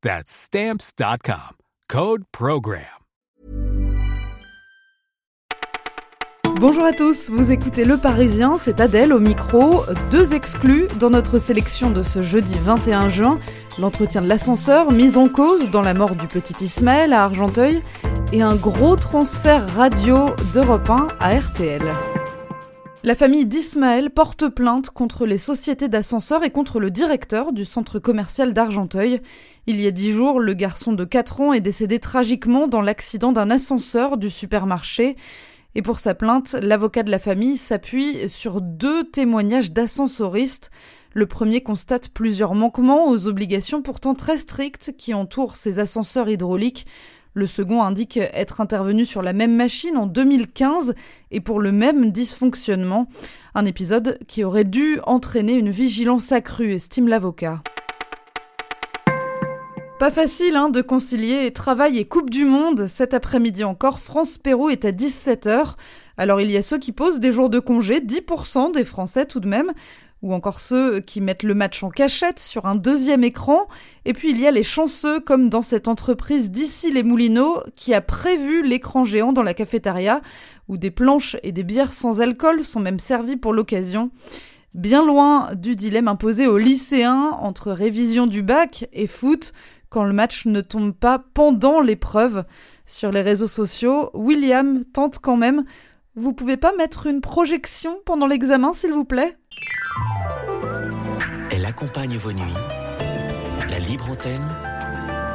That's stamps.com. Code Program. Bonjour à tous, vous écoutez Le Parisien, c'est Adèle au micro. Deux exclus dans notre sélection de ce jeudi 21 juin. L'entretien de l'ascenseur, mise en cause dans la mort du petit Ismaël à Argenteuil, et un gros transfert radio d'Europe 1 à RTL. La famille d'Ismaël porte plainte contre les sociétés d'ascenseurs et contre le directeur du centre commercial d'Argenteuil. Il y a dix jours, le garçon de 4 ans est décédé tragiquement dans l'accident d'un ascenseur du supermarché. Et pour sa plainte, l'avocat de la famille s'appuie sur deux témoignages d'ascensoristes. Le premier constate plusieurs manquements aux obligations pourtant très strictes qui entourent ces ascenseurs hydrauliques. Le second indique être intervenu sur la même machine en 2015 et pour le même dysfonctionnement. Un épisode qui aurait dû entraîner une vigilance accrue, estime l'avocat. Pas facile hein, de concilier travail et Coupe du Monde. Cet après-midi encore, France-Pérou est à 17h. Alors il y a ceux qui posent des jours de congé, 10% des Français tout de même ou encore ceux qui mettent le match en cachette sur un deuxième écran, et puis il y a les chanceux comme dans cette entreprise d'ici les Moulineaux qui a prévu l'écran géant dans la cafétéria, où des planches et des bières sans alcool sont même servies pour l'occasion. Bien loin du dilemme imposé aux lycéens entre révision du bac et foot, quand le match ne tombe pas pendant l'épreuve. Sur les réseaux sociaux, William tente quand même vous pouvez pas mettre une projection pendant l'examen, s'il vous plaît? Elle accompagne vos nuits. La libre antenne,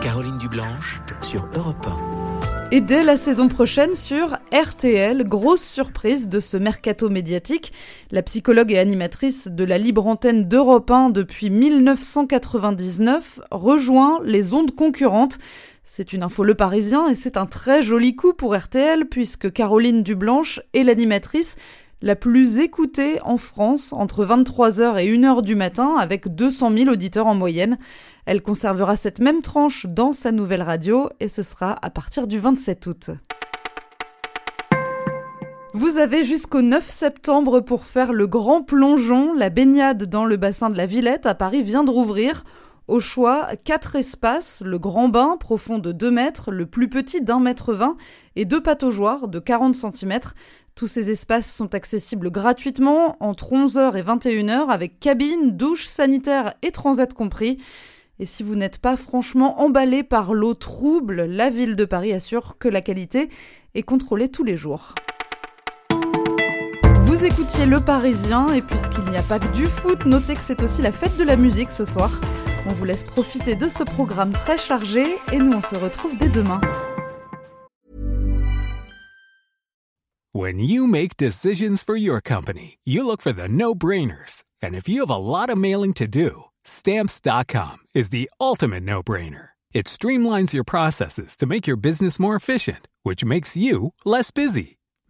Caroline Dublanche sur Europe 1. Et dès la saison prochaine sur RTL, grosse surprise de ce mercato médiatique, la psychologue et animatrice de la libre antenne d'Europe 1 depuis 1999 rejoint les ondes concurrentes. C'est une info Le Parisien et c'est un très joli coup pour RTL puisque Caroline Dublanche est l'animatrice la plus écoutée en France entre 23h et 1h du matin avec 200 000 auditeurs en moyenne. Elle conservera cette même tranche dans sa nouvelle radio et ce sera à partir du 27 août. Vous avez jusqu'au 9 septembre pour faire le grand plongeon. La baignade dans le bassin de la Villette à Paris vient de rouvrir. Au choix, quatre espaces, le grand bain profond de 2 mètres, le plus petit d'un mètre 20 et deux pataugeoires de 40 cm. Tous ces espaces sont accessibles gratuitement entre 11h et 21h avec cabine, douche, sanitaire et transat compris. Et si vous n'êtes pas franchement emballé par l'eau trouble, la ville de Paris assure que la qualité est contrôlée tous les jours. Vous écoutiez Le Parisien et puisqu'il n'y a pas que du foot, notez que c'est aussi la fête de la musique ce soir. On vous laisse profiter de ce programme très chargé et nous on se retrouve dès demain. When you make decisions for your company, you look for the no-brainers. And if you have a lot of mailing to do, stamps.com is the ultimate no-brainer. It streamlines your processes to make your business more efficient, which makes you less busy.